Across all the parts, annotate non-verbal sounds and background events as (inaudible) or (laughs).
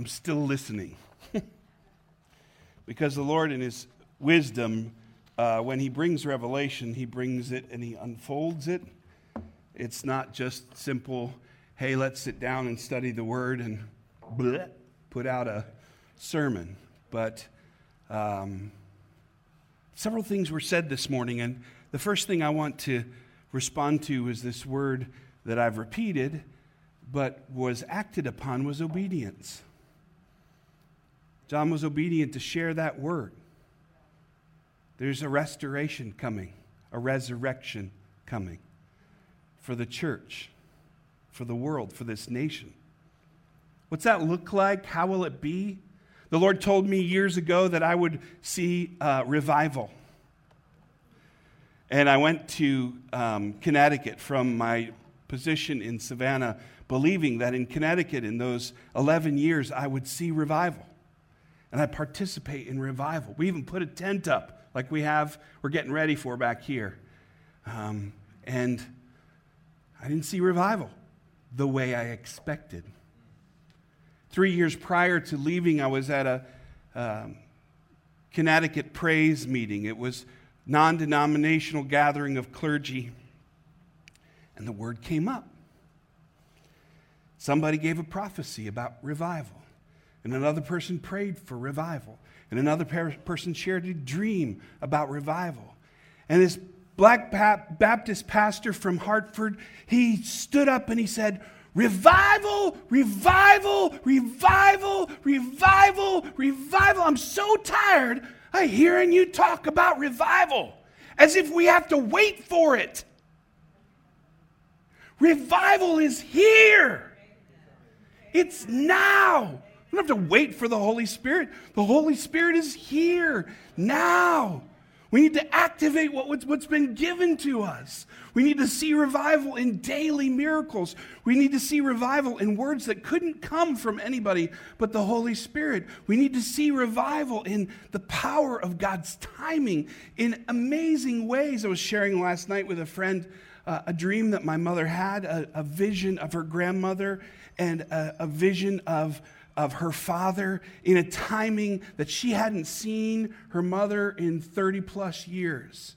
I'm still listening. (laughs) because the Lord, in His wisdom, uh, when He brings revelation, He brings it and He unfolds it. It's not just simple, hey, let's sit down and study the Word and bleh, put out a sermon. But um, several things were said this morning, and the first thing I want to respond to is this word that I've repeated, but was acted upon was obedience. John was obedient to share that word. There's a restoration coming, a resurrection coming for the church, for the world, for this nation. What's that look like? How will it be? The Lord told me years ago that I would see uh, revival. And I went to um, Connecticut from my position in Savannah, believing that in Connecticut, in those 11 years, I would see revival. And I participate in revival. We even put a tent up like we have, we're getting ready for back here. Um, and I didn't see revival the way I expected. Three years prior to leaving, I was at a um, Connecticut praise meeting. It was non denominational gathering of clergy, and the word came up. Somebody gave a prophecy about revival, and another person prayed for revival, and another person shared a dream about revival. And this black Baptist pastor from Hartford, he stood up and he said, Revival, revival, revival, revival, revival. I'm so tired of hearing you talk about revival as if we have to wait for it. Revival is here, it's now. We don't have to wait for the Holy Spirit. The Holy Spirit is here now. We need to activate what, what's been given to us. We need to see revival in daily miracles. We need to see revival in words that couldn't come from anybody but the Holy Spirit. We need to see revival in the power of God's timing in amazing ways. I was sharing last night with a friend uh, a dream that my mother had, a, a vision of her grandmother, and a, a vision of of her father in a timing that she hadn't seen her mother in 30 plus years.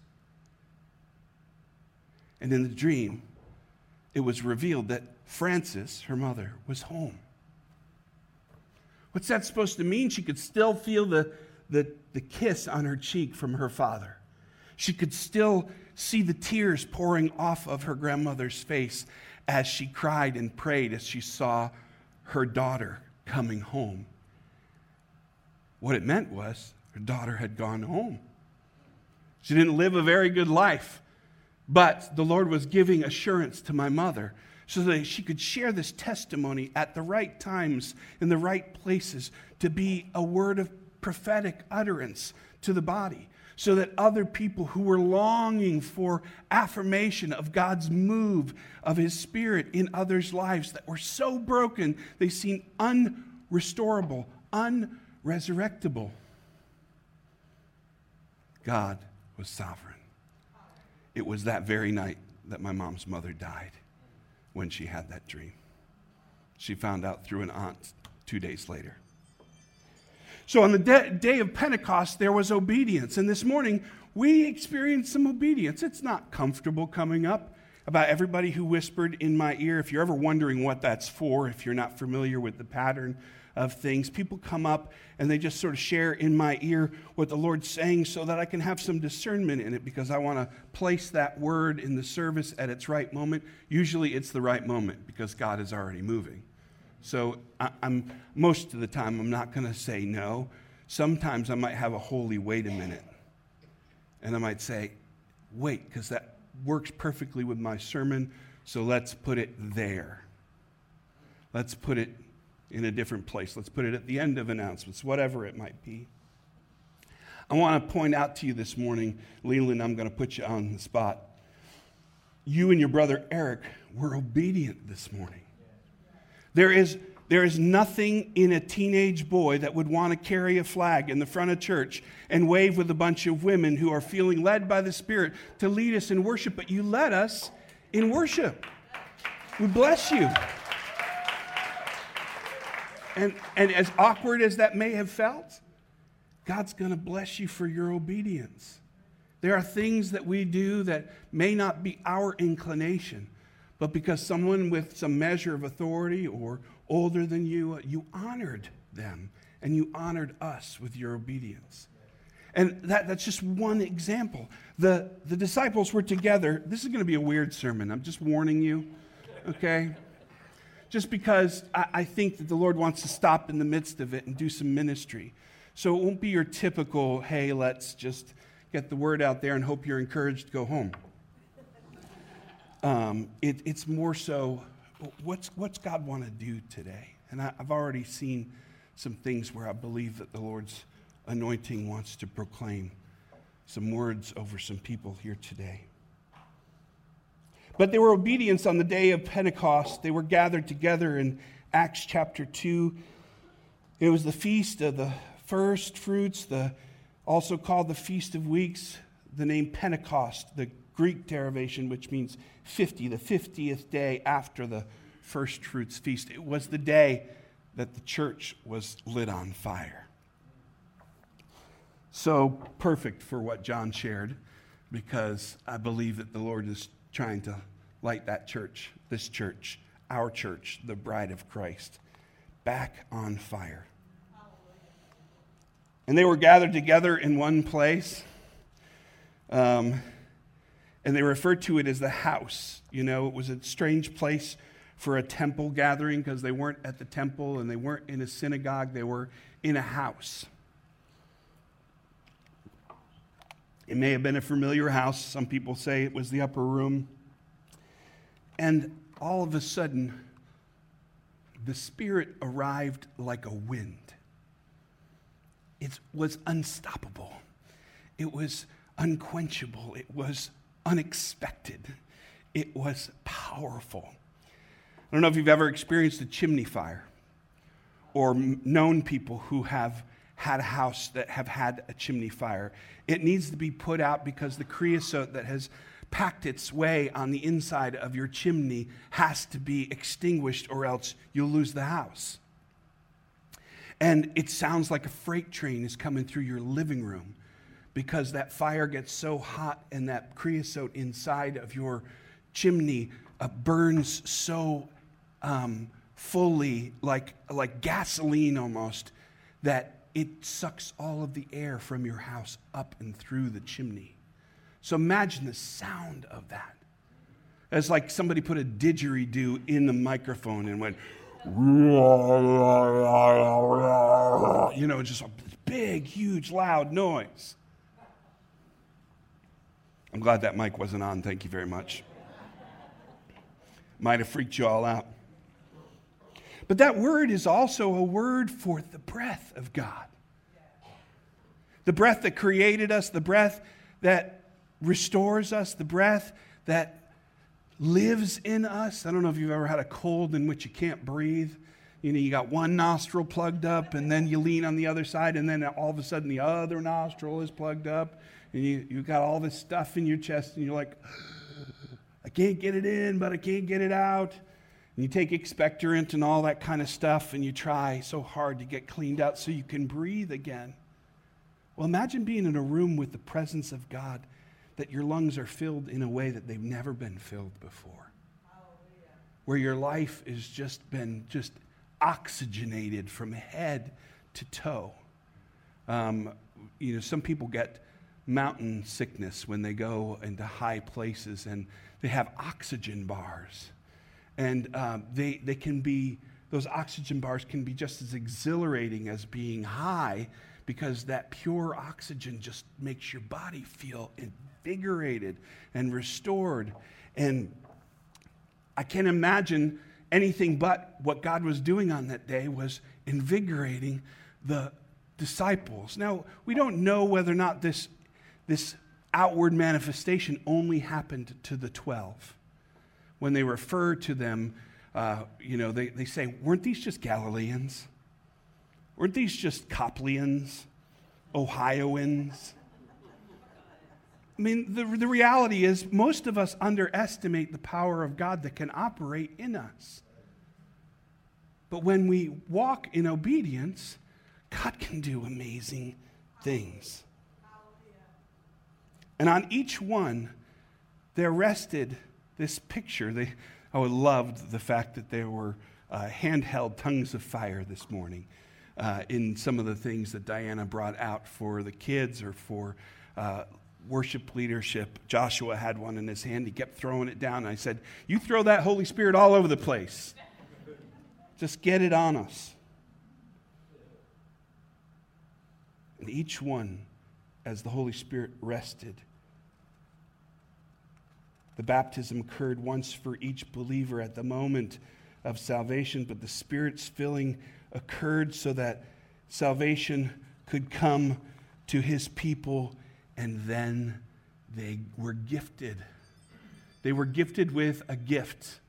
And in the dream, it was revealed that Frances, her mother, was home. What's that supposed to mean? She could still feel the, the, the kiss on her cheek from her father. She could still see the tears pouring off of her grandmother's face as she cried and prayed as she saw her daughter coming home. What it meant was her daughter had gone home. She didn't live a very good life, but the Lord was giving assurance to my mother so that she could share this testimony at the right times in the right places to be a word of prophetic utterance to the body so that other people who were longing for affirmation of God's move of His Spirit in others' lives that were so broken they seemed unrestorable, unresurrectable. God was sovereign. It was that very night that my mom's mother died when she had that dream. She found out through an aunt two days later. So on the de- day of Pentecost, there was obedience. And this morning, we experienced some obedience. It's not comfortable coming up about everybody who whispered in my ear. If you're ever wondering what that's for, if you're not familiar with the pattern of things, people come up and they just sort of share in my ear what the Lord's saying so that I can have some discernment in it because I want to place that word in the service at its right moment. Usually it's the right moment because God is already moving. So I, am most of the time I'm not going to say no. Sometimes I might have a holy wait a minute. And I might say, wait, because that works perfectly with my sermon, so let's put it there. Let's put it in a different place. Let's put it at the end of announcements, whatever it might be. I want to point out to you this morning, Leland, I'm going to put you on the spot. You and your brother Eric were obedient this morning. There is, there is nothing in a teenage boy that would want to carry a flag in the front of church and wave with a bunch of women who are feeling led by the Spirit to lead us in worship, but you led us in worship. We bless you. And, and as awkward as that may have felt, God's going to bless you for your obedience. There are things that we do that may not be our inclination, but because someone with some measure of authority or older than you, uh, you honored them and you honored us with your obedience. And that, that's just one example. The, the disciples were together. This is going to be a weird sermon. I'm just warning you, okay? Just because I, I think that the Lord wants to stop in the midst of it and do some ministry. So it won't be your typical, hey, let's just get the word out there and hope you're encouraged to go home. Um, it, it's more so, what's, what's God want to do today? And I, I've already seen some things where I believe that the Lord's anointing wants to proclaim some words over some people here today. But they were obedience on the day of Pentecost. They were gathered together in Acts chapter 2. It was the feast of the first fruits, the, also called the Feast of Weeks, the name Pentecost, the Greek derivation, which means 50, the 50th day after the first fruits feast. It was the day that the church was lit on fire. So perfect for what John shared, because I believe that the Lord is trying to light that church, this church, our church, the bride of Christ, back on fire. And they were gathered together in one place. Um, and they referred to it as the house. You know, it was a strange place for a temple gathering because they weren't at the temple and they weren't in a synagogue, they were in a house. It may have been a familiar house. Some people say it was the upper room. And all of a sudden, the Spirit arrived like a wind. It was unstoppable, it was unquenchable, it was unexpected, it was powerful. I don't know if you've ever experienced a chimney fire or known people who have had a house that have had a chimney fire. It needs to be put out because the creosote that has packed its way on the inside of your chimney has to be extinguished or else you'll lose the house. And it sounds like a freight train is coming through your living room because that fire gets so hot and that creosote inside of your chimney uh, burns so um, fully, like, like gasoline almost, that it sucks all of the air from your house up and through the chimney. So imagine the sound of that. It's like somebody put a didgeridoo in the microphone and went, (laughs) you know, just a big, huge, loud noise. I'm glad that mic wasn't on. Thank you very much. Might have freaked you all out. But that word is also a word for the breath of God. The breath that created us, the breath that restores us, the breath that lives in us. I don't know if you've ever had a cold in which you can't breathe. You know, you got one nostril plugged up, and then you lean on the other side, and then all of a sudden the other nostril is plugged up, and you, you've got all this stuff in your chest, and you're like, I can't get it in, but I can't get it out. And you take expectorant and all that kind of stuff, and you try so hard to get cleaned out so you can breathe again. Well, imagine being in a room with the presence of God that your lungs are filled in a way that they've never been filled before. Where your life has just been just oxygenated from head to toe. Um, you know, some people get mountain sickness when they go into high places and they have oxygen bars. And um, they, they can be, those oxygen bars can be just as exhilarating as being high because that pure oxygen just makes your body feel invigorated and restored. And I can't imagine anything but what God was doing on that day was invigorating the disciples. Now, we don't know whether or not this, this outward manifestation only happened to the 12. When they refer to them, uh, you know, they, they say, weren't these just Galileans? Weren't these just Coplians, Ohioans? I mean, the, the reality is, most of us underestimate the power of God that can operate in us. But when we walk in obedience, God can do amazing things. And on each one, there rested this picture. They, I loved the fact that there were uh, handheld tongues of fire this morning uh, in some of the things that Diana brought out for the kids or for uh, worship leadership. Joshua had one in his hand. He kept throwing it down. I said, You throw that Holy Spirit all over the place. Just get it on us. And each one, as the Holy Spirit rested, the baptism occurred once for each believer at the moment of salvation, but the Spirit's filling occurred so that salvation could come to his people, and then they were gifted. They were gifted with a gift.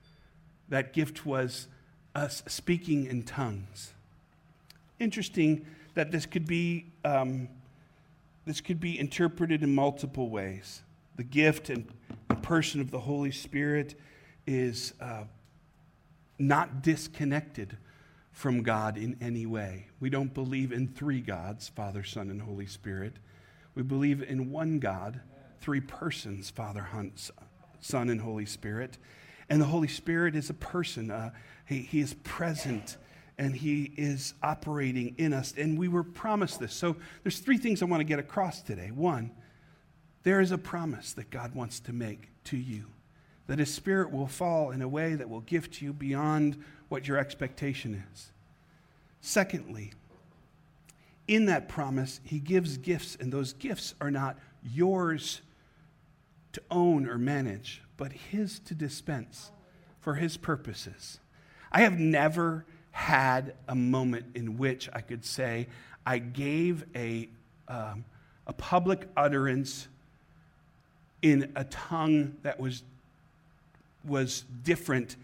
That gift was us speaking in tongues. Interesting that this could be um, this could be interpreted in multiple ways. The gift and the person of the Holy Spirit is uh, not disconnected from God in any way. We don't believe in three gods Father, Son, and Holy Spirit. We believe in one God, three persons Father, Son, and Holy Spirit. And the Holy Spirit is a person, uh, he, he is present and he is operating in us and we were promised this so there's three things i want to get across today one there is a promise that god wants to make to you that his spirit will fall in a way that will gift you beyond what your expectation is. Secondly, in that promise, he gives gifts, and those gifts are not yours to own or manage, but his to dispense for his purposes. I have never had a moment in which I could say I gave a, um, a public utterance in a tongue that was, was different,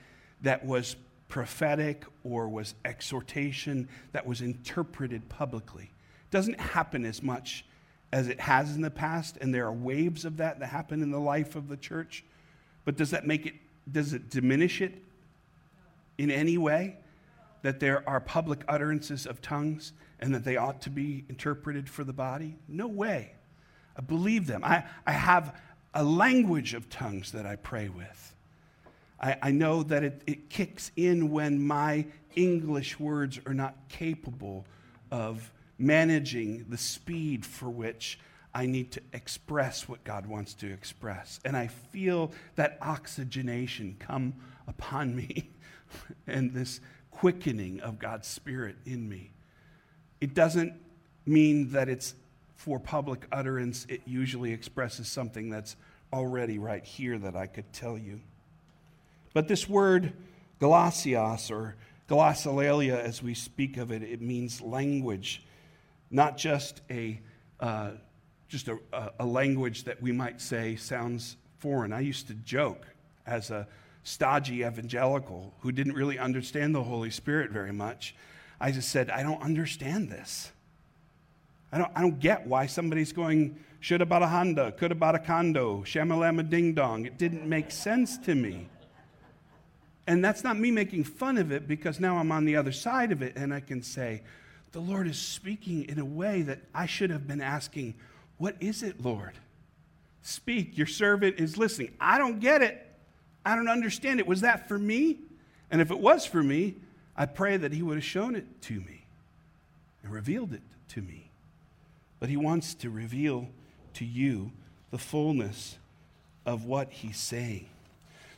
that was prophetic or was exhortation that was interpreted publicly. It doesn't happen as much as it has in the past, and there are waves of that that happen in the life of the church. But does that make it, does it diminish it in any way? That there are public utterances of tongues and that they ought to be interpreted for the body? No way. I believe them. I, I have a language of tongues that I pray with. I, I know that it, it kicks in when my English words are not capable of managing the speed for which I need to express what God wants to express. And I feel that oxygenation come upon me (laughs) and this quickening of God's Spirit in me. It doesn't mean that it's for public utterance, it usually expresses something that's already right here that I could tell you. But this word, glossios, or glossolalia as we speak of it, it means language, not just a, uh, just a, a language that we might say sounds foreign. I used to joke as a stodgy evangelical who didn't really understand the Holy Spirit very much. I just said, I don't understand this. I don't, I don't get why somebody's going, should have bought a Honda, could have bought a condo, shamalama ding dong. It didn't make sense to me. And that's not me making fun of it because now I'm on the other side of it and I can say, the Lord is speaking in a way that I should have been asking, What is it, Lord? Speak. Your servant is listening. I don't get it. I don't understand it. Was that for me? And if it was for me, I pray that He would have shown it to me and revealed it to me. But He wants to reveal to you the fullness of what He's saying.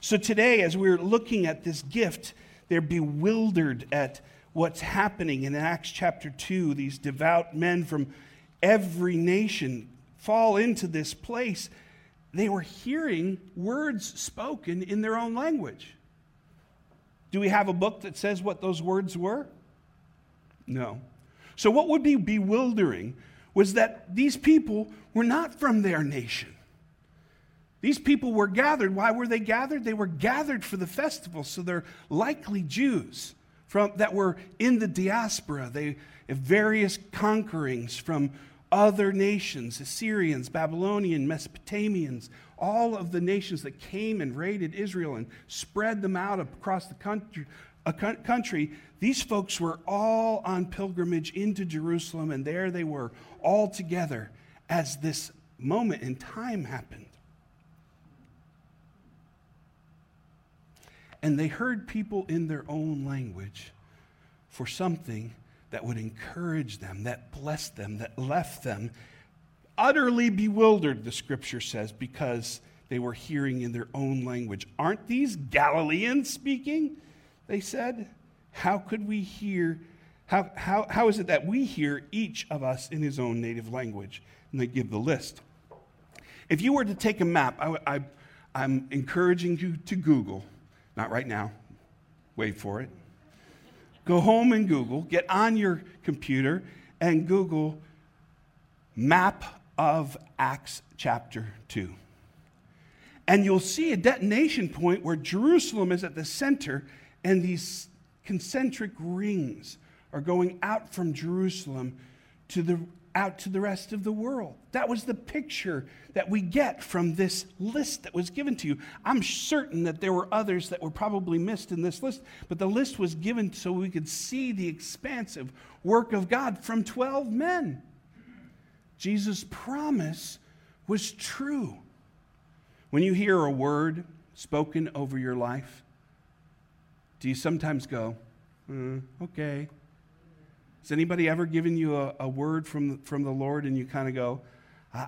So today, as we're looking at this gift, they're bewildered at what's happening in Acts chapter 2. These devout men from every nation fall into this place. They were hearing words spoken in their own language. Do we have a book that says what those words were? No. So, what would be bewildering was that these people were not from their nation. These people were gathered. Why were they gathered? They were gathered for the festival, so they're likely Jews from, that were in the diaspora. They various conquerings from other nations Assyrians, Babylonian, Mesopotamians, all of the nations that came and raided Israel and spread them out across the country, country, these folks were all on pilgrimage into Jerusalem, and there they were, all together, as this moment in time happened. And they heard people in their own language for something that would encourage them, that blessed them, that left them utterly bewildered, the scripture says, because they were hearing in their own language. Aren't these Galileans speaking? They said. How could we hear? How, how, how is it that we hear each of us in his own native language? And they give the list. If you were to take a map, I, I, I'm encouraging you to Google, not right now, wait for it. Go home and Google, get on your computer and Google map of Acts chapter 2. And you'll see a detonation point where Jerusalem is at the center, and these concentric rings are going out from Jerusalem to the, out to the rest of the world. That was the picture that we get from this list that was given to you. I'm certain that there were others that were probably missed in this list, but the list was given so we could see the expansive work of God from 12 men. Jesus' promise was true. When you hear a word spoken over your life, do you sometimes go, mm, okay? Has anybody ever given you a, a word from, from the Lord and you kind of go, I,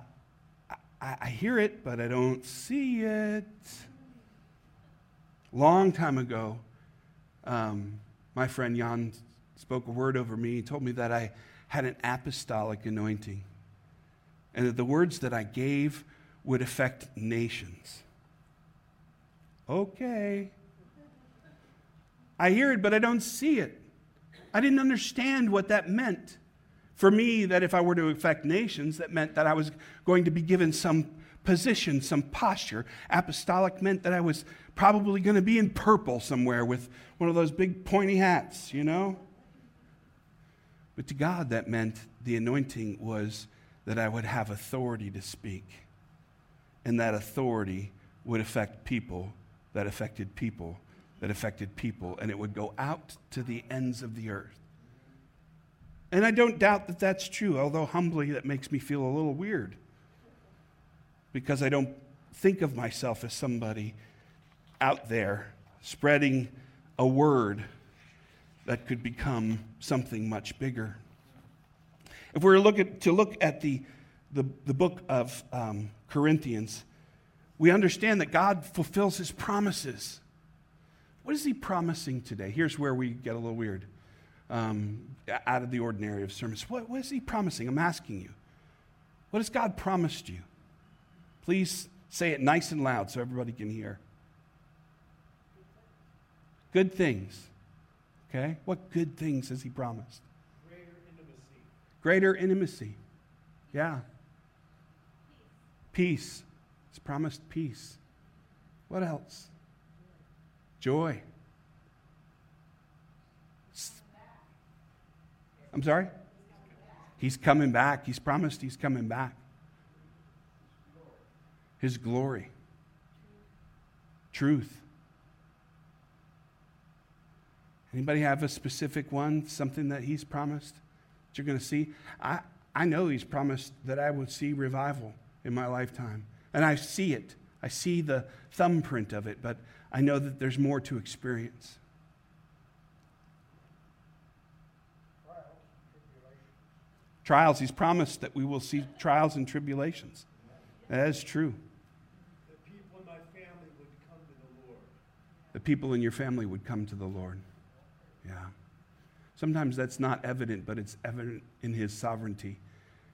I, I hear it, but I don't see it? Long time ago, um, my friend Jan spoke a word over me. He told me that I had an apostolic anointing and that the words that I gave would affect nations. Okay. I hear it, but I don't see it. I didn't understand what that meant. For me, that if I were to affect nations, that meant that I was going to be given some position, some posture. Apostolic meant that I was probably going to be in purple somewhere with one of those big pointy hats, you know? But to God, that meant the anointing was that I would have authority to speak. And that authority would affect people that affected people that affected people. And it would go out to the ends of the earth. And I don't doubt that that's true, although humbly that makes me feel a little weird. Because I don't think of myself as somebody out there spreading a word that could become something much bigger. If we were look at, to look at the, the, the book of um, Corinthians, we understand that God fulfills his promises. What is he promising today? Here's where we get a little weird, um, out of the ordinary of sermons. What, what is he promising? I'm asking you. What has God promised you? Please say it nice and loud so everybody can hear. Good things. Okay? What good things has he promised? Greater intimacy. Greater intimacy. Yeah. Peace. He's promised peace. What else? Joy. I'm sorry? He's coming back. He's promised he's coming back. His glory. Truth. Anybody have a specific one, something that he's promised? That you're going to see. I, I know He's promised that I will see revival in my lifetime. And I see it. I see the thumbprint of it, but I know that there's more to experience. Trials, he's promised that we will see trials and tribulations. That is true. The people in my family would come to the Lord. The people in your family would come to the Lord. Yeah. Sometimes that's not evident, but it's evident in His sovereignty.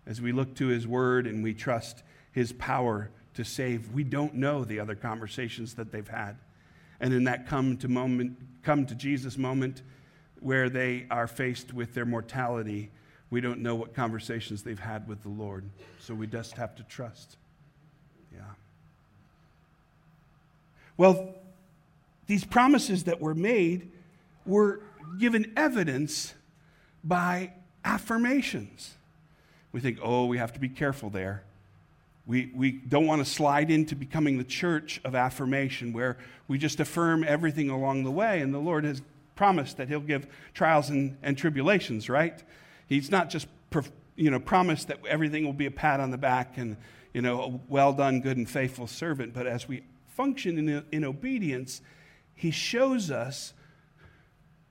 As we look to His Word and we trust His power to save, we don't know the other conversations that they've had. And in that come to moment, come to Jesus moment where they are faced with their mortality, we don't know what conversations they've had with the Lord. So we just have to trust. Yeah. Well, these promises that were made were given evidence by affirmations. We think, oh, we have to be careful there. We, we don't want to slide into becoming the church of affirmation where we just affirm everything along the way. And the Lord has promised that He'll give trials and, and tribulations, right? He's not just you know, promised that everything will be a pat on the back and, you know, a well done, good and faithful servant. But as we function in, in obedience, He shows us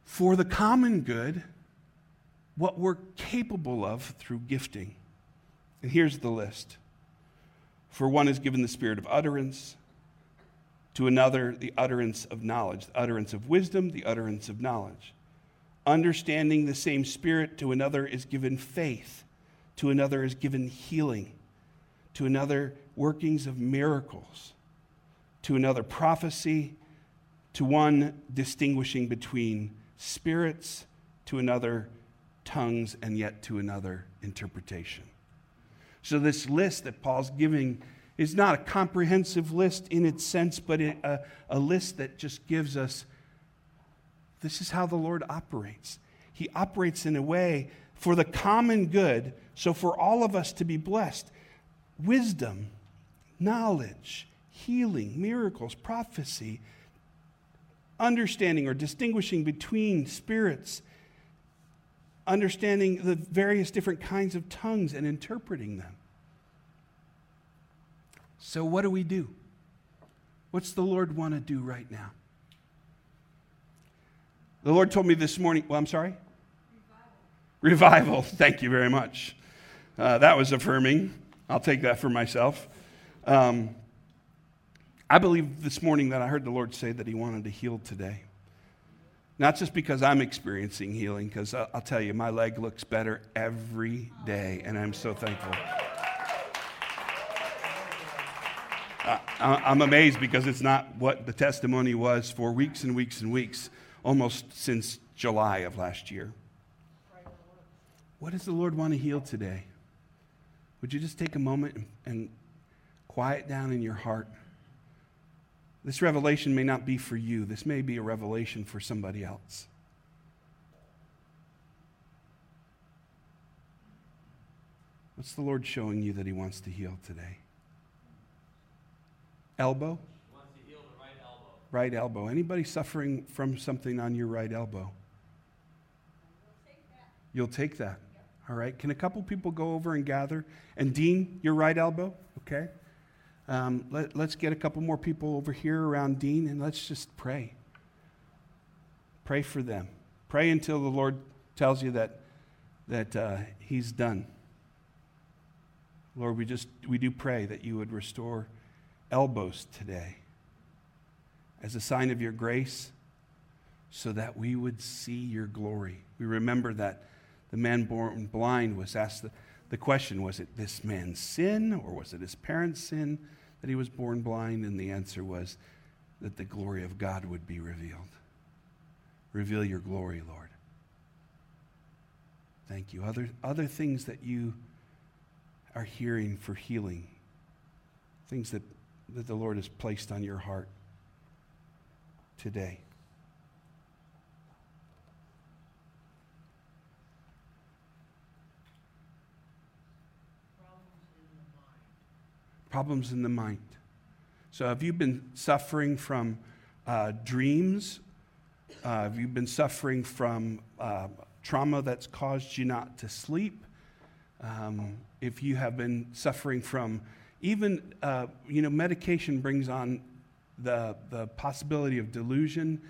for the common good what we're capable of through gifting. And here's the list. For one is given the spirit of utterance, to another, the utterance of knowledge, the utterance of wisdom, the utterance of knowledge. Understanding the same spirit, to another is given faith, to another is given healing, to another, workings of miracles, to another, prophecy, to one, distinguishing between spirits, to another, tongues, and yet to another, interpretation. So, this list that Paul's giving is not a comprehensive list in its sense, but a, a list that just gives us this is how the Lord operates. He operates in a way for the common good, so for all of us to be blessed. Wisdom, knowledge, healing, miracles, prophecy, understanding or distinguishing between spirits, understanding the various different kinds of tongues and interpreting them. So, what do we do? What's the Lord want to do right now? The Lord told me this morning, well, I'm sorry? Revival. Revival. (laughs) Thank you very much. Uh, that was affirming. I'll take that for myself. Um, I believe this morning that I heard the Lord say that He wanted to heal today. Not just because I'm experiencing healing, because I'll, uh, I'll tell you, my leg looks better every day, and I'm so thankful. I'm amazed because it's not what the testimony was for weeks and weeks and weeks, almost since July of last year. What does the Lord want to heal today? Would you just take a moment and quiet down in your heart? This revelation may not be for you, this may be a revelation for somebody else. What's the Lord showing you that He wants to heal today? Elbow? Right elbow. Right elbow. Anybody suffering from something on your right elbow? You'll take that. All right. Can a couple people go over and gather? And Dean, your right elbow? Okay. Um, let, let's get a couple more people over here around Dean and let's just pray. Pray for them. Pray until the Lord tells you that, that uh, He's done. Lord, we just we do pray that you would restore elbows today as a sign of your grace so that we would see your glory. We remember that the man born blind was asked the, the question was it this man's sin or was it his parents' sin that he was born blind? And the answer was that the glory of God would be revealed. Reveal your glory, Lord. Thank you. Other, other things that you are hearing for healing, things that that the Lord has placed on your heart today. Problems in the mind. So, have you been suffering from uh, dreams? Uh, have you been suffering from uh, trauma that's caused you not to sleep? Um, if you have been suffering from even, uh, you know, medication brings on the, the possibility of delusion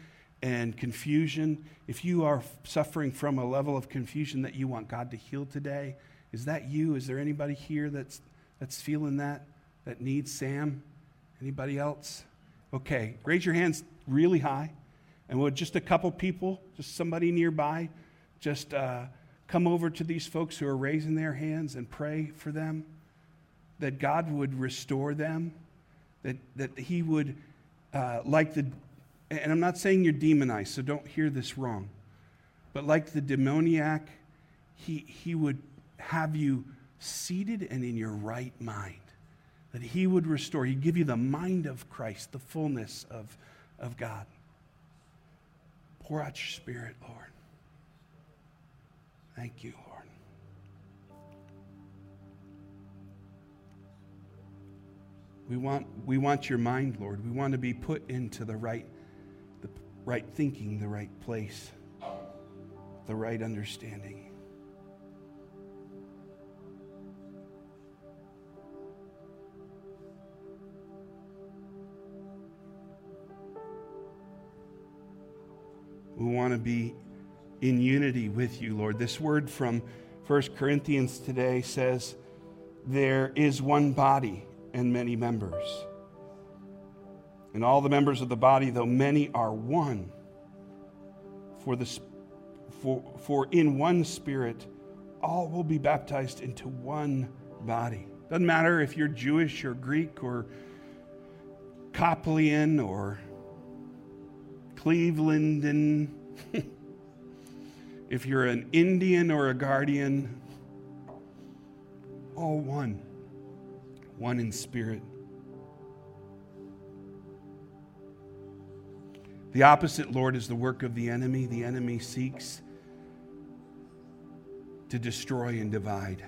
and confusion. If you are suffering from a level of confusion that you want God to heal today, is that you? Is there anybody here that's, that's feeling that, that needs Sam? Anybody else? Okay, raise your hands really high. And would just a couple people, just somebody nearby, just uh, come over to these folks who are raising their hands and pray for them? that God would restore them, that, that He would, uh, like the, and I'm not saying you're demonized, so don't hear this wrong, but like the demoniac, He, he would have you seated and in your right mind. That He would restore, He'd give you the mind of Christ, the fullness of, of God. Pour out your Spirit, Lord. Thank you, Lord. We want, we want your mind, Lord. We want to be put into the right, the, right thinking, the right place, the right understanding. We want to be in unity with you, Lord. This word from 1 Corinthians today says, There is one body and many members. And all the members of the body, though many, are one. For, the, for, for in one spirit, all will be baptized into one body. Doesn't matter if you're Jewish or Greek or Coplian or Cleveland and (laughs) if you're an Indian or a guardian, all one, one in spirit. The opposite, Lord, is the work of the enemy. The enemy seeks to destroy and divide,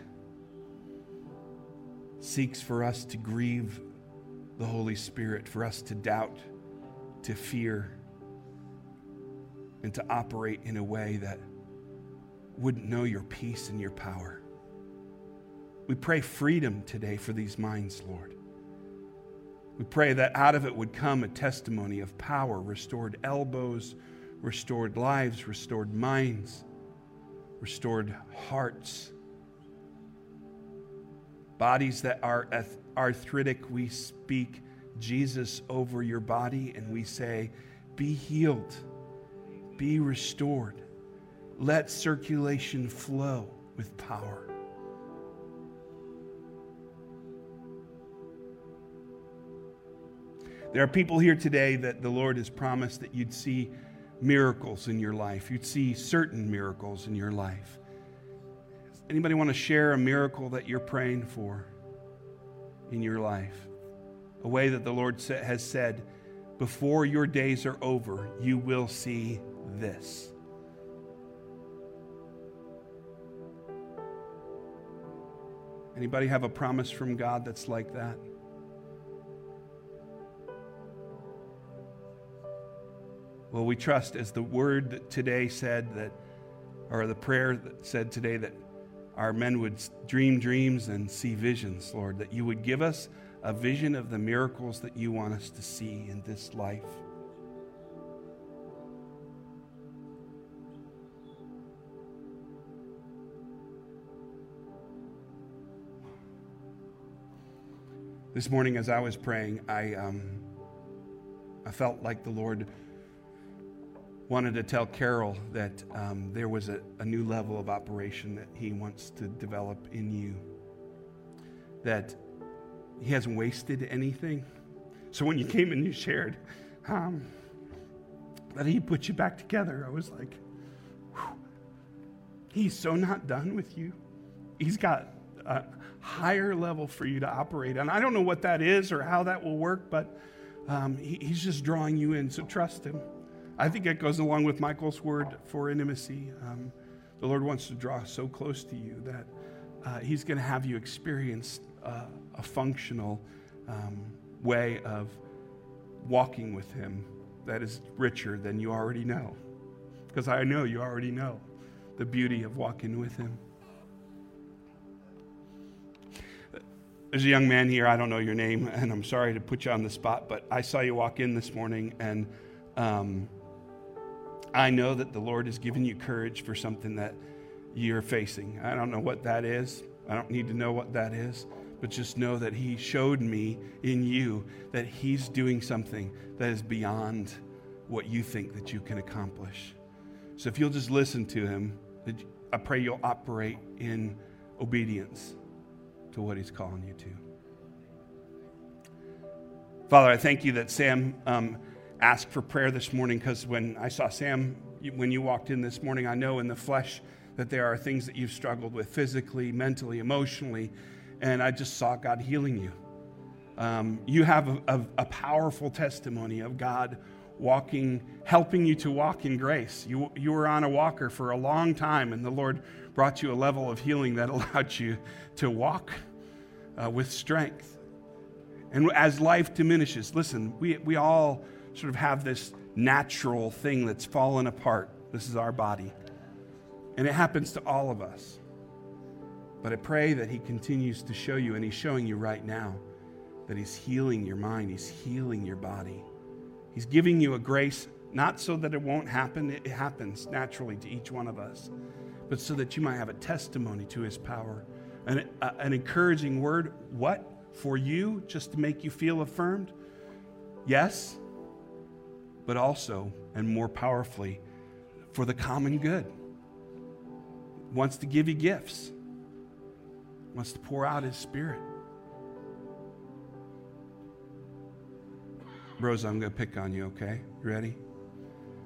seeks for us to grieve the Holy Spirit, for us to doubt, to fear, and to operate in a way that wouldn't know your peace and your power. We pray freedom today for these minds, Lord. We pray that out of it would come a testimony of power, restored elbows, restored lives, restored minds, restored hearts. Bodies that are arthritic, we speak Jesus over your body and we say, Be healed be restored. Let circulation flow with power. There are people here today that the Lord has promised that you'd see miracles in your life. You'd see certain miracles in your life. Anybody want to share a miracle that you're praying for in your life? A way that the Lord has said, before your days are over, you will see this. Anybody have a promise from God that's like that? Well, we trust as the word today said that, or the prayer that said today that our men would dream dreams and see visions, Lord, that you would give us a vision of the miracles that you want us to see in this life. This morning, as I was praying, I, um, I felt like the Lord wanted to tell Carol that um, there was a, a new level of operation that He wants to develop in you. That He hasn't wasted anything. So when you came and you shared um, that He put you back together, I was like, Whew. He's so not done with you. He's got a higher level for you to operate on. I don't know what that is or how that will work, but um, he, he's just drawing you in, so trust him. I think it goes along with Michael's word for intimacy. Um, the Lord wants to draw so close to you that uh, he's going to have you experience uh, a functional um, way of walking with him that is richer than you already know. Because I know you already know the beauty of walking with him. There's a young man here, I don't know your name, and I'm sorry to put you on the spot, but I saw you walk in this morning, and um, I know that the Lord has given you courage for something that you're facing. I don't know what that is. I don't need to know what that is, but just know that He showed me in you that He's doing something that is beyond what you think that you can accomplish. So if you'll just listen to Him, I pray you'll operate in obedience to what He's calling you to. Father, I thank you that Sam um, asked for prayer this morning because when I saw Sam, when you walked in this morning, I know in the flesh that there are things that you've struggled with physically, mentally, emotionally, and I just saw God healing you. Um, you have a, a, a powerful testimony of God walking, helping you to walk in grace. You, you were on a walker for a long time, and the Lord brought you a level of healing that (laughs) allowed you to walk uh, with strength. And as life diminishes, listen, we, we all sort of have this natural thing that's fallen apart. This is our body. And it happens to all of us. But I pray that He continues to show you, and He's showing you right now, that He's healing your mind, He's healing your body. He's giving you a grace, not so that it won't happen, it happens naturally to each one of us, but so that you might have a testimony to His power. An, uh, an encouraging word, what? For you, just to make you feel affirmed? Yes, but also, and more powerfully, for the common good. Wants to give you gifts, wants to pour out His Spirit. Rosa, I'm going to pick on you, okay? You ready?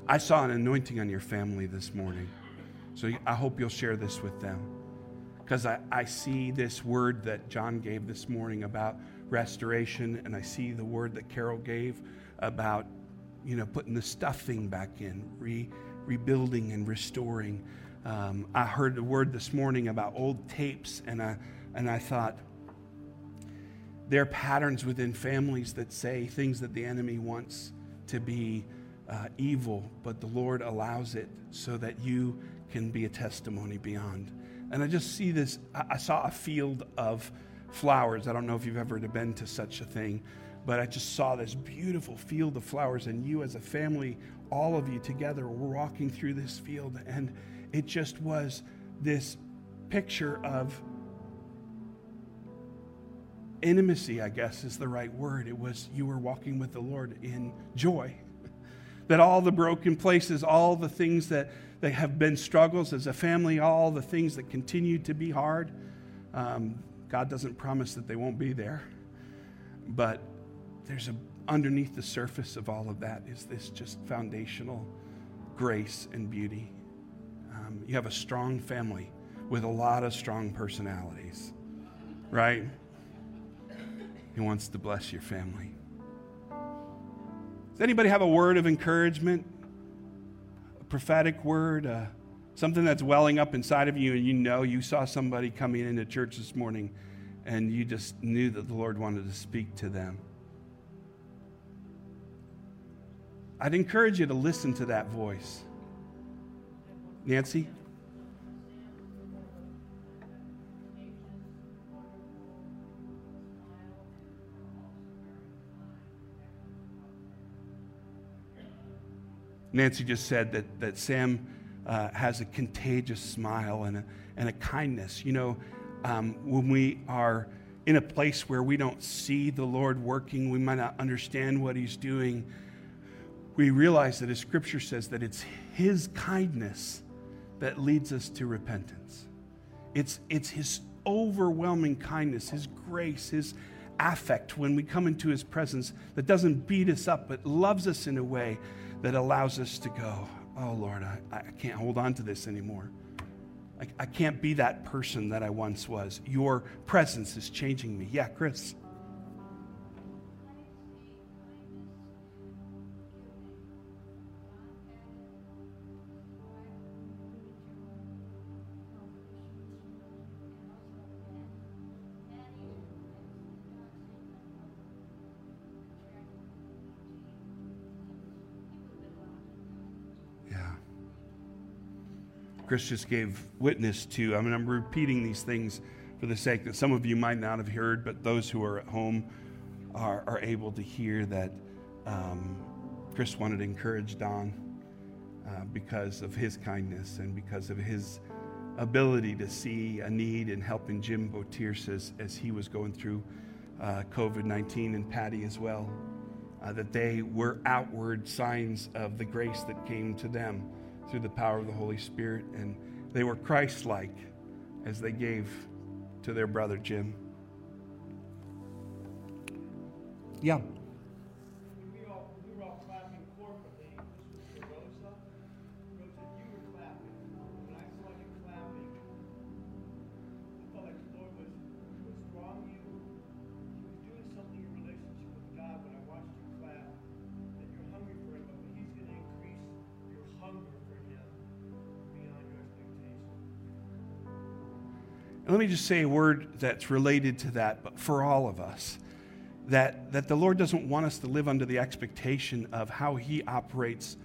I saw an anointing on your family this morning. So I hope you'll share this with them. Because I, I see this word that John gave this morning about restoration, and I see the word that Carol gave about, you know, putting the stuffing back in, re, rebuilding and restoring. Um, I heard the word this morning about old tapes, and I, and I thought, there are patterns within families that say things that the enemy wants to be uh, evil, but the Lord allows it so that you can be a testimony beyond. And I just see this. I saw a field of flowers. I don't know if you've ever been to such a thing, but I just saw this beautiful field of flowers, and you as a family, all of you together, were walking through this field, and it just was this picture of intimacy, I guess is the right word. It was you were walking with the Lord in joy. (laughs) That all the broken places, all the things that, that have been struggles as a family, all the things that continue to be hard, um, God doesn't promise that they won't be there. But there's a underneath the surface of all of that is this just foundational grace and beauty. Um, you have a strong family with a lot of strong personalities, right? He wants to bless your family. Does anybody have a word of encouragement? A prophetic word? Uh, something that's welling up inside of you, and you know you saw somebody coming into church this morning and you just knew that the Lord wanted to speak to them. I'd encourage you to listen to that voice. Nancy? Nancy just said that, that Sam uh, has a contagious smile and a, and a kindness. You know, um, when we are in a place where we don't see the Lord working, we might not understand what He's doing, we realize that His scripture says that it's His kindness that leads us to repentance. It's, it's His overwhelming kindness, His grace, His affect when we come into His presence that doesn't beat us up, but loves us in a way that allows us to go, oh Lord, I, I can't hold on to this anymore. I, I can't be that person that I once was. Your presence is changing me. Yeah, Chris. Chris just gave witness to. I mean, I'm repeating these things for the sake that some of you might not have heard, but those who are at home are, are able to hear that um, Chris wanted to encourage Don uh, because of his kindness and because of his ability to see a need in helping Jim Botierce as, as he was going through uh, COVID 19 and Patty as well. Uh, that they were outward signs of the grace that came to them through the power of the Holy Spirit. And they were Christ like as they gave to their brother Jim. Yeah. Let me just say a word that's related to that, but for all of us. that, that the Lord doesn't want us to live under the expectation of how He operates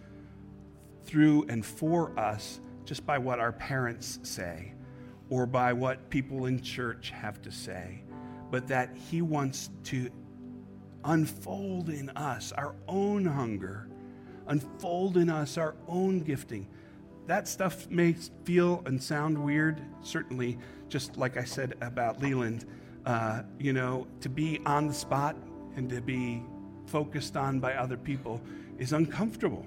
through and for us just by what our parents say or by what people in church have to say, but that He wants to unfold in us our own hunger, unfold in us our own gifting. That stuff may feel and sound weird, certainly, just like I said about Leland, uh, you know, to be on the spot and to be focused on by other people is uncomfortable.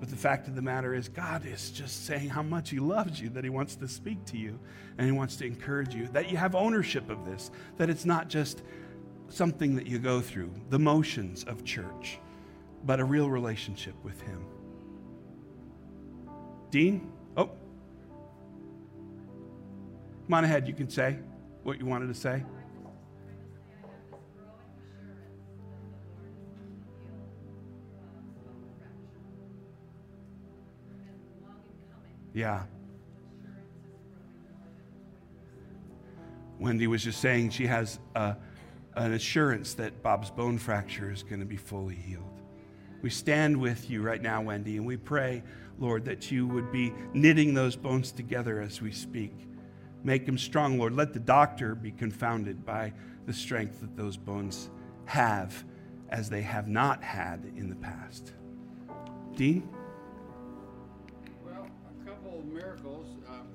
But the fact of the matter is, God is just saying how much He loves you, that He wants to speak to you, and He wants to encourage you, that you have ownership of this, that it's not just something that you go through, the motions of church, but a real relationship with Him. Dean? Oh. Come on ahead, you can say what you wanted to say. Yeah. Wendy was just saying she has a, an assurance that Bob's bone fracture is going to be fully healed. We stand with you right now, Wendy, and we pray, Lord, that you would be knitting those bones together as we speak. Make them strong, Lord. Let the doctor be confounded by the strength that those bones have as they have not had in the past. Dean? Well, a couple of miracles. Um,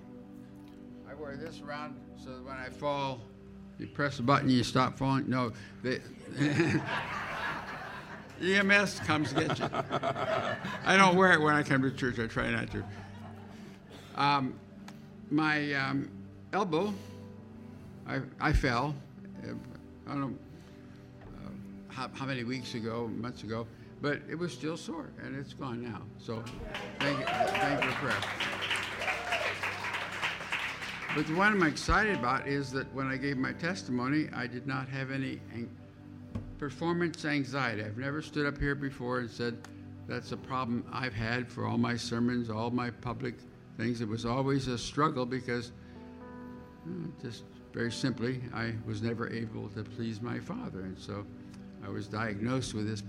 I wear this around so that when I fall, you press the button, and you stop falling. No, they, (laughs) EMS comes get you. I don't wear it when I come to church. I try not to. Um, my um, elbow, I, I fell. uh, I don't know uh, how, how many weeks ago, months ago, but it was still sore, and it's gone now. So thank you, thank you for prayer. But the one I'm excited about is that when I gave my testimony, I did not have any an- performance anxiety. I've never stood up here before and said that's a problem I've had for all my sermons, all my public things. It was always a struggle because, uh, just very simply, I was never able to please my father. And so I was diagnosed with this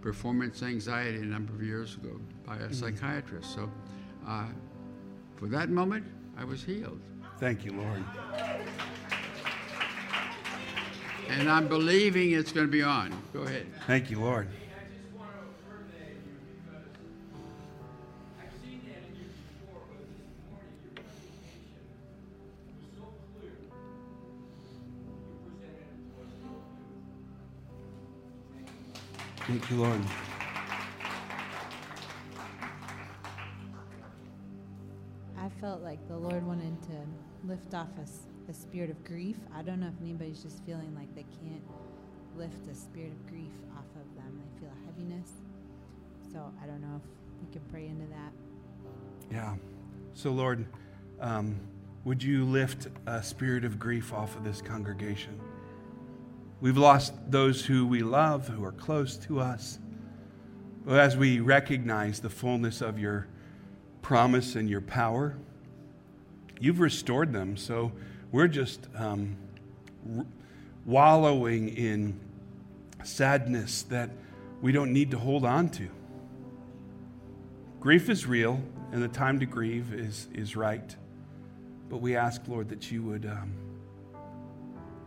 performance anxiety a number of years ago by a psychiatrist. So uh, for that moment, I was healed. Thank you, Lord. And I'm believing it's going to be on. Go ahead. Thank you, Lord. I just want to affirm that in you because I've seen that in you before, but this morning your presentation was so clear. You presented it to us so clearly. Thank you, Lord. I felt like the Lord wanted to lift off a, a spirit of grief. I don't know if anybody's just feeling like they can't lift a spirit of grief off of them. They feel a heaviness. So I don't know if we can pray into that. Yeah. So, Lord, um, would you lift a spirit of grief off of this congregation? We've lost those who we love, who are close to us. But as we recognize the fullness of your promise and your power, you've restored them. So we're just um, r- wallowing in sadness that we don't need to hold on to. Grief is real, and the time to grieve is, is right. But we ask, Lord, that you would, um,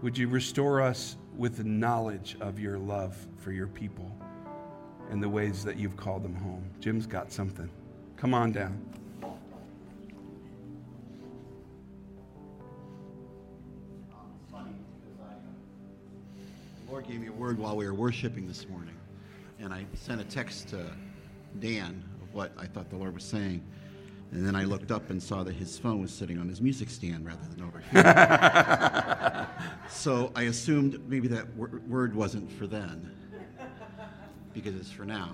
would you restore us with the knowledge of your love for your people and the ways that you've called them home. Jim's got something. Come on down. Gave me a word while we were worshiping this morning, and I sent a text to Dan of what I thought the Lord was saying. And then I looked up and saw that his phone was sitting on his music stand rather than over here. (laughs) so I assumed maybe that wor- word wasn't for then, because it's for now.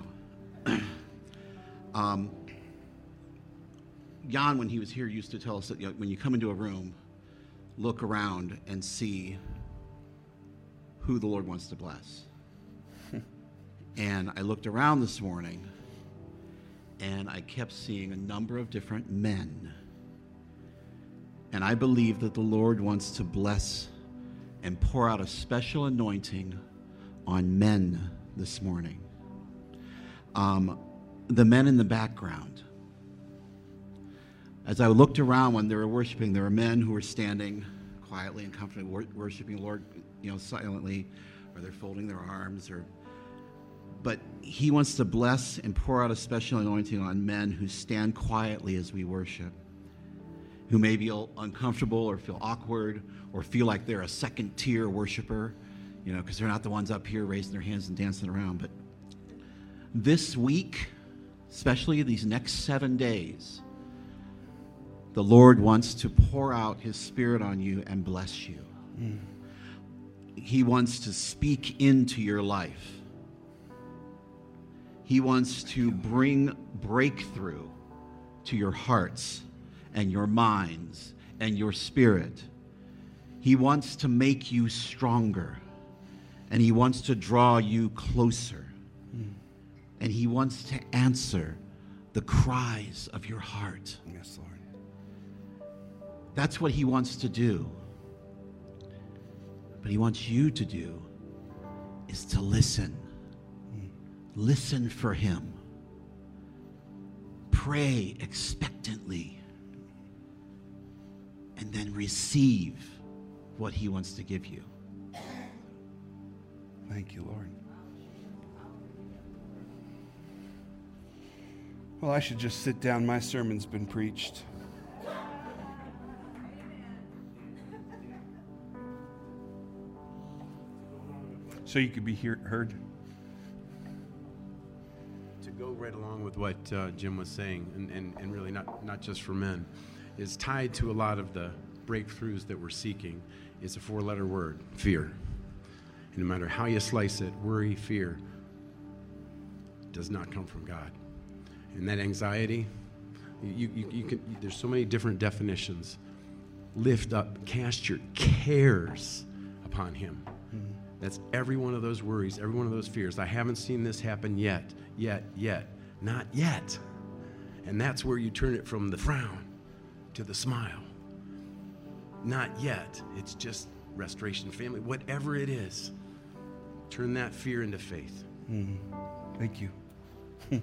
(clears throat) um, Jan, when he was here, used to tell us that you know, when you come into a room, look around and see who the Lord wants to bless. and I looked around this morning and I kept seeing a number of different men. And I believe that the Lord wants to bless and pour out a special anointing on men this morning. Um, the men in the background. As I looked around when they were worshiping, there were men who were standing quietly and comfortably wor- worshiping the Lord, you know, silently, or they're folding their arms, or. But He wants to bless and pour out a special anointing on men who stand quietly as we worship, who may feel uncomfortable or feel awkward or feel like they're a second tier worshiper, you know, because they're not the ones up here raising their hands and dancing around. But this week, especially these next seven days, the Lord wants to pour out His Spirit on you and bless you. Mm. He wants to speak into your life. He wants to bring breakthrough to your hearts and your minds and your spirit. He wants to make you stronger and He wants to draw you closer. Mm. And He wants to answer the cries of your heart. Yes, Lord. That's what he wants to do. But he wants you to do is to listen. Listen for him. Pray expectantly. And then receive what he wants to give you. Thank you, Lord. Well, I should just sit down. My sermon's been preached. So you could be hear, heard. To go right along with what uh, Jim was saying, and, and, and really not, not just for men, is tied to a lot of the breakthroughs that we're seeking is a four letter word fear. And no matter how you slice it, worry, fear does not come from God. And that anxiety, you, you, you can, there's so many different definitions. Lift up, cast your cares upon Him. Mm-hmm. That's every one of those worries, every one of those fears. I haven't seen this happen yet, yet, yet, not yet. And that's where you turn it from the frown to the smile. Not yet. It's just restoration, family, whatever it is. Turn that fear into faith. Mm. Thank you. (laughs)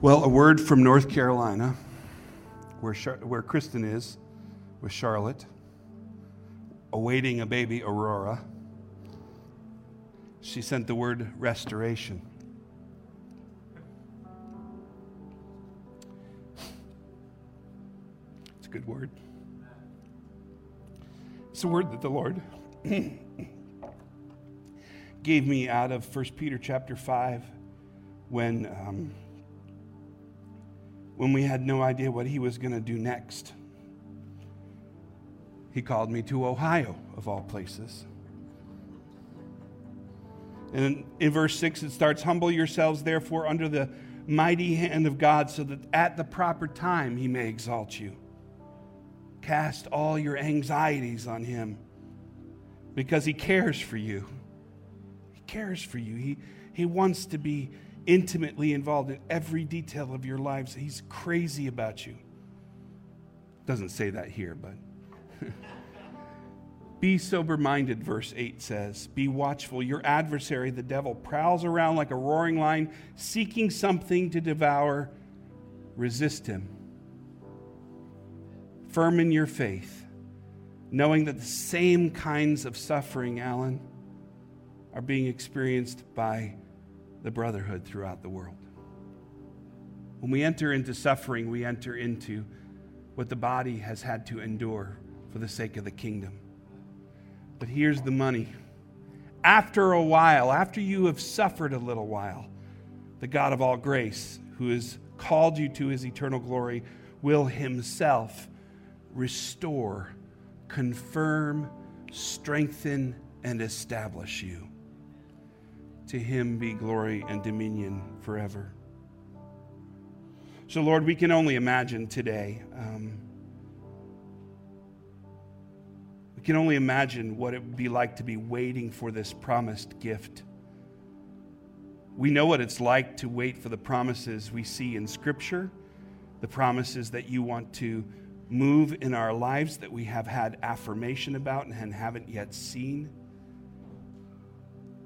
well, a word from North Carolina, where, Char- where Kristen is, with Charlotte awaiting a baby, Aurora, she sent the word restoration. It's a good word. It's a word that the Lord (clears throat) gave me out of 1 Peter chapter 5 when, um, when we had no idea what he was going to do next. He called me to Ohio, of all places. And in verse 6, it starts Humble yourselves, therefore, under the mighty hand of God, so that at the proper time he may exalt you. Cast all your anxieties on him because he cares for you. He cares for you. He, he wants to be intimately involved in every detail of your lives. He's crazy about you. Doesn't say that here, but. (laughs) Be sober minded, verse 8 says. Be watchful. Your adversary, the devil, prowls around like a roaring lion, seeking something to devour. Resist him. Firm in your faith, knowing that the same kinds of suffering, Alan, are being experienced by the brotherhood throughout the world. When we enter into suffering, we enter into what the body has had to endure for the sake of the kingdom. But here's the money. After a while, after you have suffered a little while, the God of all grace, who has called you to his eternal glory, will himself restore, confirm, strengthen, and establish you. To him be glory and dominion forever. So, Lord, we can only imagine today. Um, We can only imagine what it would be like to be waiting for this promised gift. We know what it's like to wait for the promises we see in Scripture, the promises that you want to move in our lives that we have had affirmation about and haven't yet seen.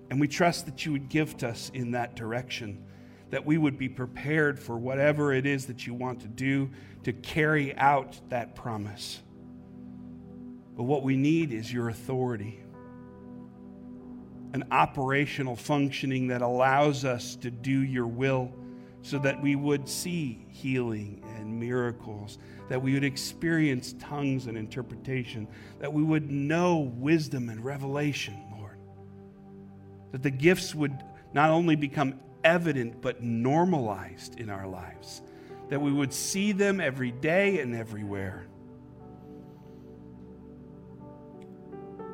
And we trust that you would gift us in that direction, that we would be prepared for whatever it is that you want to do to carry out that promise. But what we need is your authority, an operational functioning that allows us to do your will so that we would see healing and miracles, that we would experience tongues and interpretation, that we would know wisdom and revelation, Lord. That the gifts would not only become evident, but normalized in our lives, that we would see them every day and everywhere.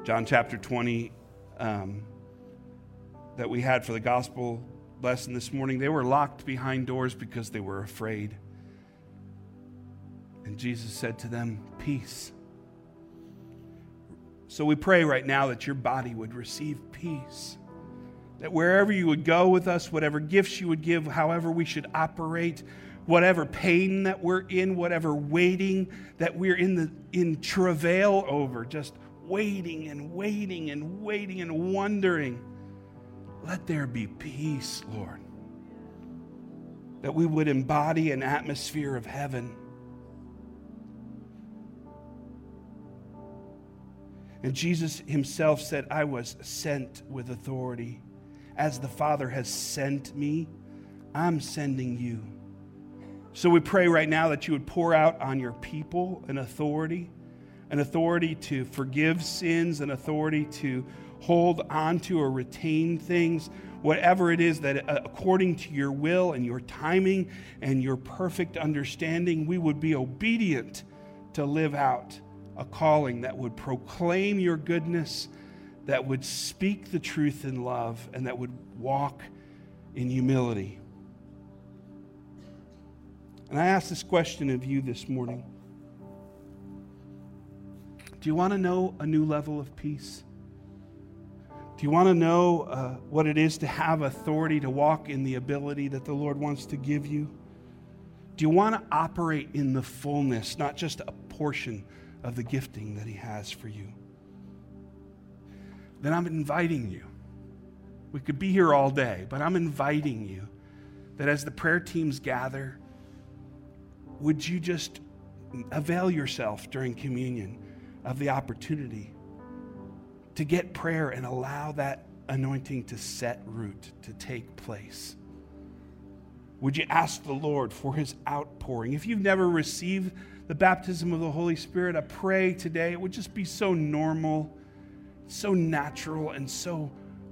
John chapter 20, um, that we had for the gospel lesson this morning, they were locked behind doors because they were afraid. And Jesus said to them, Peace. So we pray right now that your body would receive peace. That wherever you would go with us, whatever gifts you would give, however we should operate, whatever pain that we're in, whatever waiting that we're in the in travail over, just waiting and waiting and waiting and wondering. Let there be peace, Lord. That we would embody an atmosphere of heaven. And Jesus himself said, I was sent with authority. As the Father has sent me, I'm sending you. So we pray right now that you would pour out on your people an authority, an authority to forgive sins, an authority to hold onto or retain things, whatever it is that uh, according to your will and your timing and your perfect understanding, we would be obedient to live out a calling that would proclaim your goodness, that would speak the truth in love, and that would walk in humility. And I ask this question of you this morning Do you want to know a new level of peace? Do you want to know uh, what it is to have authority to walk in the ability that the Lord wants to give you? Do you want to operate in the fullness, not just a portion of the gifting that He has for you? Then I'm inviting you. We could be here all day, but I'm inviting you that as the prayer teams gather, would you just avail yourself during communion of the opportunity to get prayer and allow that anointing to set root, to take place? Would you ask the Lord for his outpouring? If you've never received the baptism of the Holy Spirit, I pray today it would just be so normal, so natural, and so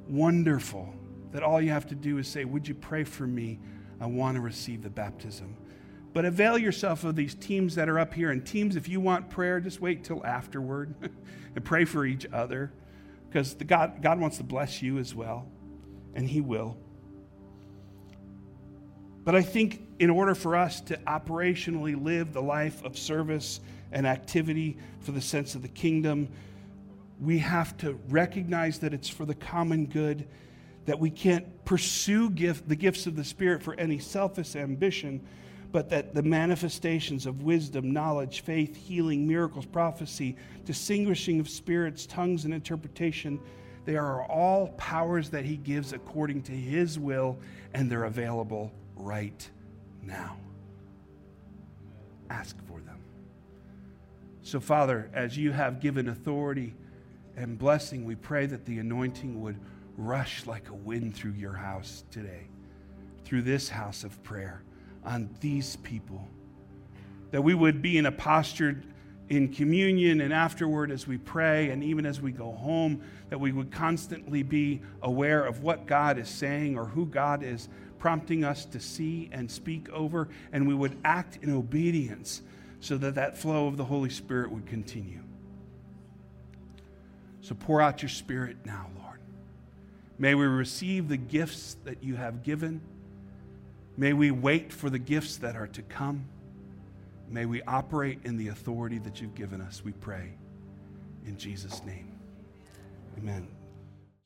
wonderful that all you have to do is say, Would you pray for me? I want to receive the baptism. But avail yourself of these teams that are up here. And teams, if you want prayer, just wait till afterward (laughs) and pray for each other because God, God wants to bless you as well, and He will. But I think in order for us to operationally live the life of service and activity for the sense of the kingdom, we have to recognize that it's for the common good, that we can't pursue gift, the gifts of the Spirit for any selfish ambition, but that the manifestations of wisdom, knowledge, faith, healing, miracles, prophecy, distinguishing of spirits, tongues, and interpretation, they are all powers that He gives according to His will, and they're available right now. Ask for them. So, Father, as you have given authority and blessing, we pray that the anointing would rush like a wind through your house today, through this house of prayer on these people. That we would be in a posture in communion and afterward as we pray and even as we go home, that we would constantly be aware of what God is saying or who God is prompting us to see and speak over, and we would act in obedience so that that flow of the Holy Spirit would continue. So pour out your Spirit now, Lord. May we receive the gifts that you have given. May we wait for the gifts that are to come. May we operate in the authority that you've given us, we pray. In Jesus' name. Amen.